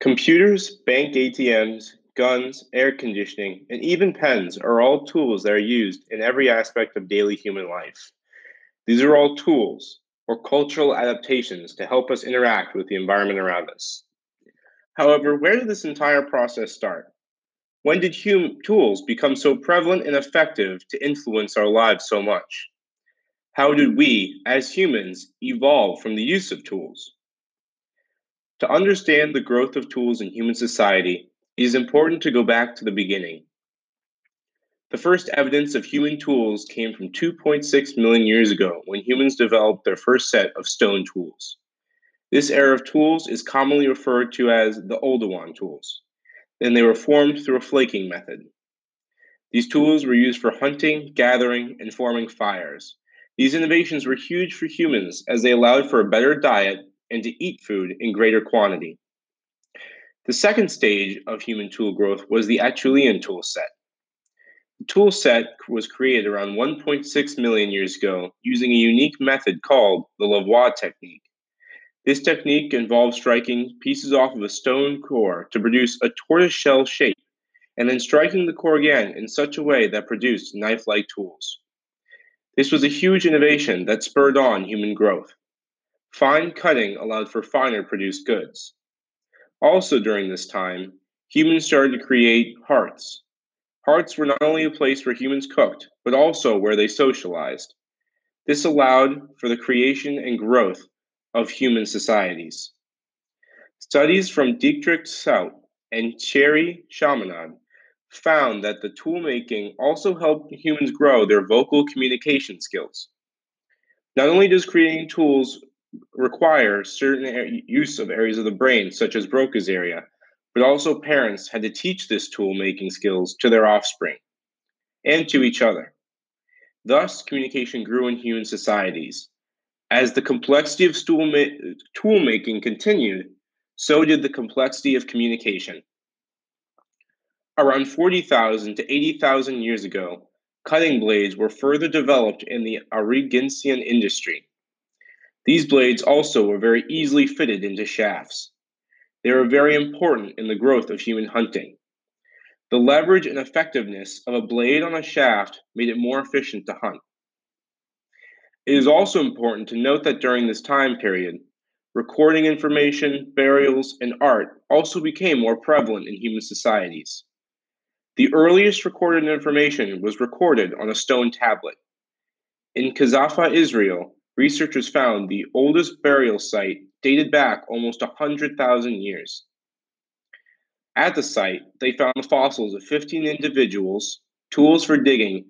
Computers, bank ATMs, guns, air conditioning, and even pens are all tools that are used in every aspect of daily human life. These are all tools or cultural adaptations to help us interact with the environment around us. However, where did this entire process start? When did hum- tools become so prevalent and effective to influence our lives so much? How did we, as humans, evolve from the use of tools? To understand the growth of tools in human society, it is important to go back to the beginning. The first evidence of human tools came from 2.6 million years ago when humans developed their first set of stone tools. This era of tools is commonly referred to as the Oldowan tools, and they were formed through a flaking method. These tools were used for hunting, gathering, and forming fires. These innovations were huge for humans as they allowed for a better diet and to eat food in greater quantity. The second stage of human tool growth was the Acheulean tool set. The tool set was created around 1.6 million years ago using a unique method called the Levallois technique. This technique involves striking pieces off of a stone core to produce a tortoiseshell shape, and then striking the core again in such a way that produced knife like tools. This was a huge innovation that spurred on human growth. Fine cutting allowed for finer produced goods. Also, during this time, humans started to create hearths. Hearths were not only a place where humans cooked, but also where they socialized. This allowed for the creation and growth of human societies. Studies from Dietrich Stout and Thierry Chaminade found that the tool making also helped humans grow their vocal communication skills. Not only does creating tools require certain use of areas of the brain, such as Broca's area, but also parents had to teach this tool making skills to their offspring and to each other. Thus, communication grew in human societies. As the complexity of ma- tool making continued, so did the complexity of communication. Around 40,000 to 80,000 years ago, cutting blades were further developed in the Aurignacian industry. These blades also were very easily fitted into shafts. They were very important in the growth of human hunting. The leverage and effectiveness of a blade on a shaft made it more efficient to hunt. It is also important to note that during this time period, recording information, burials, and art also became more prevalent in human societies. The earliest recorded information was recorded on a stone tablet. In Qafzeh, Israel, researchers found the oldest burial site dated back almost 100,000 years. At the site, they found the fossils of 15 individuals, tools for digging,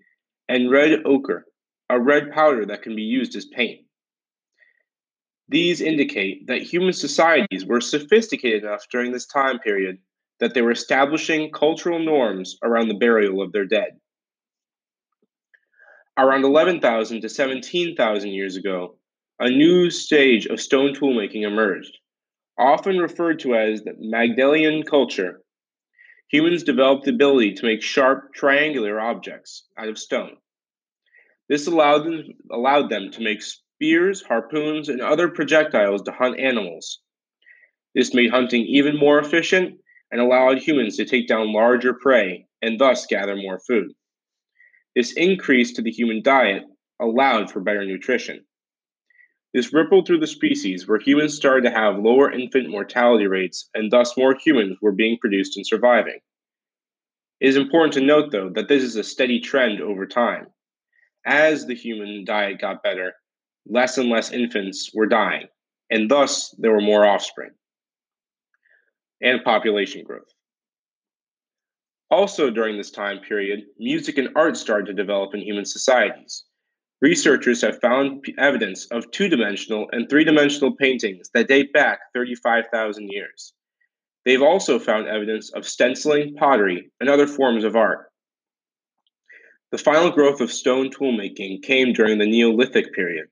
and red ochre, a red powder that can be used as paint. These indicate that human societies were sophisticated enough during this time period that they were establishing cultural norms around the burial of their dead. Around 11,000 to 17,000 years ago, a new stage of stone toolmaking emerged, often referred to as the Magdalenian culture. Humans developed the ability to make sharp, triangular objects out of stone. This allowed them, allowed them to make spears, harpoons, and other projectiles to hunt animals. This made hunting even more efficient and allowed humans to take down larger prey and thus gather more food. This increase to the human diet allowed for better nutrition. This rippled through the species where humans started to have lower infant mortality rates and thus more humans were being produced and surviving. It is important to note, though, that this is a steady trend over time. As the human diet got better, less and less infants were dying, and thus there were more offspring and population growth. Also, during this time period, music and art started to develop in human societies. Researchers have found evidence of two dimensional and three dimensional paintings that date back 35,000 years. They've also found evidence of stenciling, pottery, and other forms of art. The final growth of stone toolmaking came during the Neolithic period.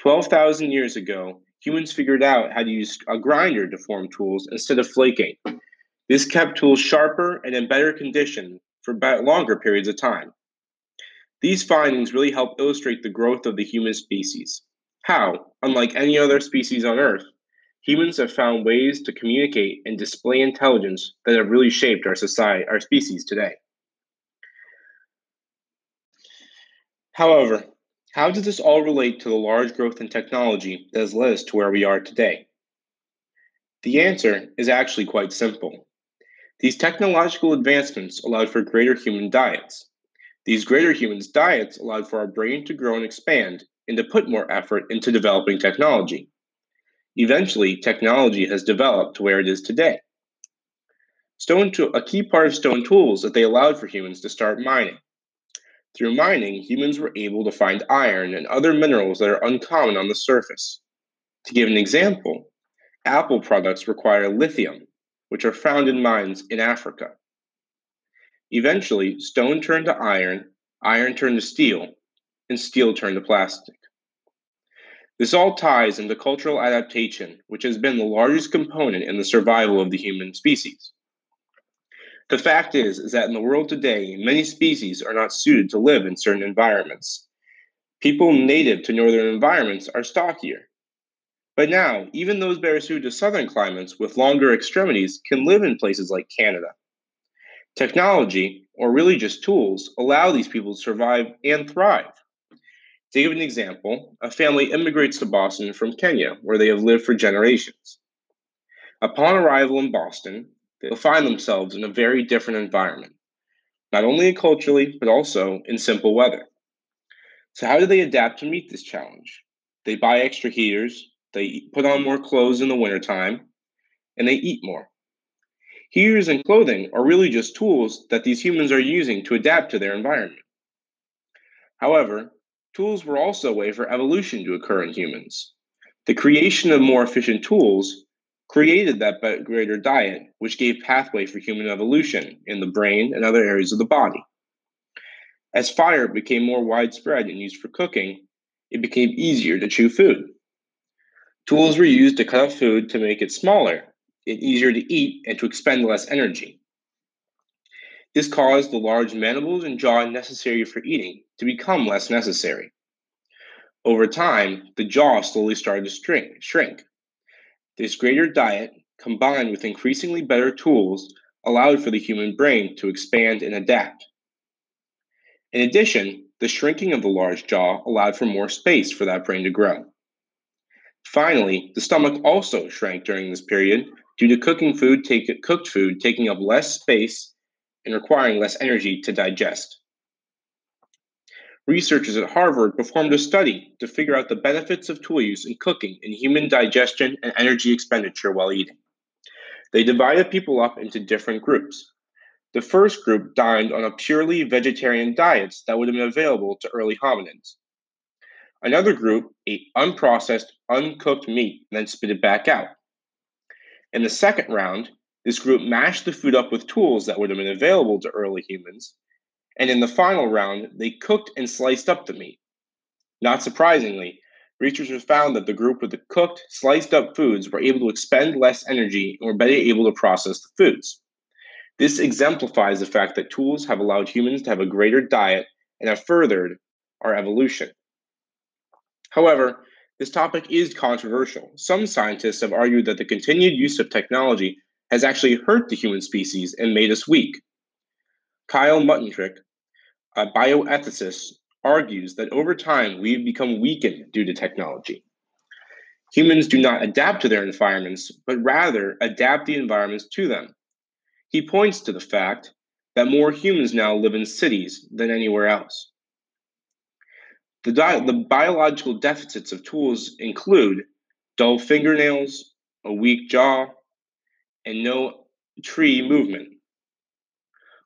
12,000 years ago, humans figured out how to use a grinder to form tools instead of flaking. This kept tools sharper and in better condition for longer periods of time. These findings really help illustrate the growth of the human species. How, unlike any other species on Earth, humans have found ways to communicate and display intelligence that have really shaped our society, our species today. However, how does this all relate to the large growth in technology that has led us to where we are today? The answer is actually quite simple. These technological advancements allowed for greater human diets. These greater human diets allowed for our brain to grow and expand and to put more effort into developing technology. Eventually, technology has developed to where it is today. Stone to- a key part of stone tools that they allowed for humans to start mining. Through mining, humans were able to find iron and other minerals that are uncommon on the surface. To give an example, Apple products require lithium, which are found in mines in Africa. Eventually, stone turned to iron, iron turned to steel, and steel turned to plastic. This all ties into cultural adaptation, which has been the largest component in the survival of the human species. The fact is, is that in the world today, many species are not suited to live in certain environments. People native to northern environments are stockier, but now, even those better suited to southern climates with longer extremities can live in places like Canada. Technology, or really just tools, allow these people to survive and thrive. To give an example, a family immigrates to Boston from Kenya, where they have lived for generations. Upon arrival in Boston, they'll find themselves in a very different environment, not only culturally, but also in simple weather. So, how do they adapt to meet this challenge? They buy extra heaters, they put on more clothes in the wintertime, and they eat more. Heaters and clothing are really just tools that these humans are using to adapt to their environment. However, tools were also a way for evolution to occur in humans. The creation of more efficient tools created that greater diet, which gave pathway for human evolution in the brain and other areas of the body. As fire became more widespread and used for cooking, it became easier to chew food. Tools were used to cut up food to make it smaller and easier to eat and to expend less energy. This caused the large mandibles and jaw necessary for eating to become less necessary. Over time, the jaw slowly started to shrink. This greater diet, combined with increasingly better tools, allowed for the human brain to expand and adapt. In addition, the shrinking of the large jaw allowed for more space for that brain to grow. Finally, the stomach also shrank during this period due to cooking food take, cooked food taking up less space and requiring less energy to digest. Researchers at Harvard performed a study to figure out the benefits of tool use in cooking in human digestion and energy expenditure while eating. They divided people up into different groups. The first group dined on a purely vegetarian diet that would have been available to early hominids. Another group ate unprocessed, uncooked meat and then spit it back out. In the second round, this group mashed the food up with tools that would have been available to early humans. And in the final round, they cooked and sliced up the meat. Not surprisingly, researchers found that the group with the cooked, sliced up foods were able to expend less energy and were better able to process the foods. This exemplifies the fact that tools have allowed humans to have a greater diet and have furthered our evolution. However, this topic is controversial. Some scientists have argued that the continued use of technology has actually hurt the human species and made us weak. Kyle Mutternich, a bioethicist, argues that over time we've become weakened due to technology. Humans do not adapt to their environments, but rather adapt the environments to them. He points to the fact that more humans now live in cities than anywhere else. The, di- the biological deficits of tools include dull fingernails, a weak jaw, and no tree movement.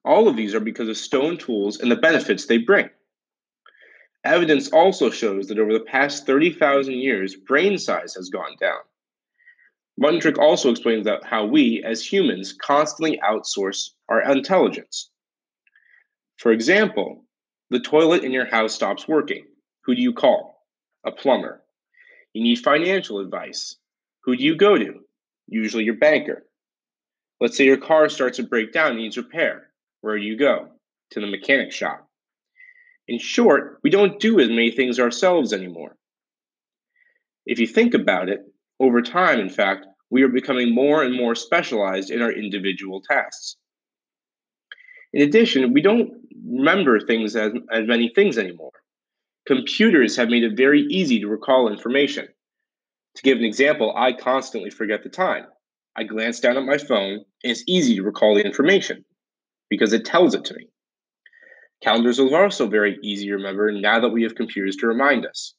All of these are because of stone tools and the benefits they bring. Evidence also shows that over the past 30,000 years, brain size has gone down. Mutternich also explains that how we, as humans, constantly outsource our intelligence. For example, the toilet in your house stops working. Who do you call? A plumber. You need financial advice. Who do you go to? Usually your banker. Let's say your car starts to break down and needs repair. Where do you go? To the mechanic shop. In short, we don't do as many things ourselves anymore. If you think about it, Over time, in fact, we are becoming more and more specialized in our individual tasks. In addition, we don't remember things as, as many things anymore. Computers have made it very easy to recall information. To give an example, I constantly forget the time. I glance down at my phone, and it's easy to recall the information because it tells it to me. Calendars are also very easy to remember now that we have computers to remind us.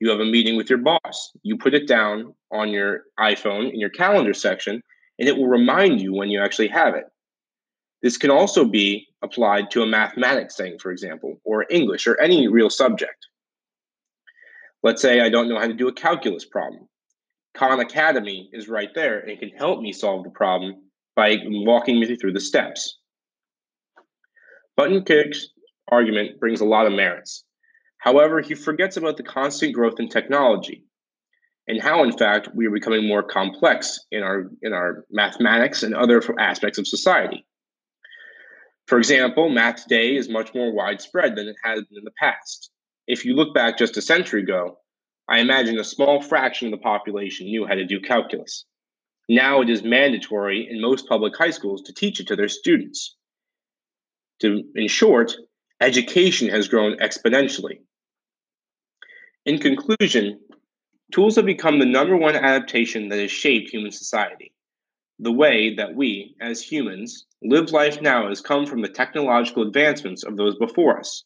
You have a meeting with your boss. You put it down on your iPhone in your calendar section, and it will remind you when you actually have it. This can also be applied to a mathematics thing, for example, or English or any real subject. Let's say I don't know how to do a calculus problem. Khan Academy is right there and can help me solve the problem by walking me through the steps. Button Kick's argument brings a lot of merits. However, he forgets about the constant growth in technology and how, in fact, we are becoming more complex in our, in our mathematics and other aspects of society. For example, math today is much more widespread than it has been in the past. If you look back just a century ago, I imagine a small fraction of the population knew how to do calculus. Now it is mandatory in most public high schools to teach it to their students. To, in short, education has grown exponentially. In conclusion, tools have become the number one adaptation that has shaped human society. The way that we, as humans, live life now has come from the technological advancements of those before us.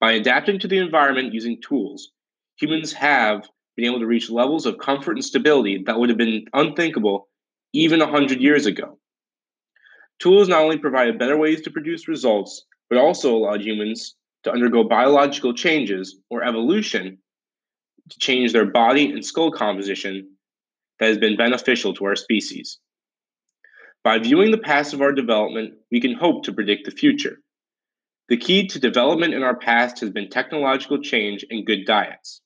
By adapting to the environment using tools, humans have been able to reach levels of comfort and stability that would have been unthinkable even 100 years ago. Tools not only provided better ways to produce results, but also allowed humans to undergo biological changes or evolution to change their body and skull composition that has been beneficial to our species. By viewing the past of our development, we can hope to predict the future. The key to development in our past has been technological change and good diets.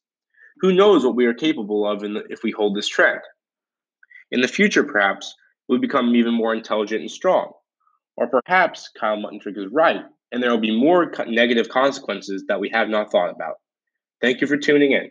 Who knows what we are capable of the, if we hold this trend? In the future, perhaps, we'll become even more intelligent and strong. Or perhaps Kyle Muttentrick is right, and there will be more negative consequences that we have not thought about. Thank you for tuning in.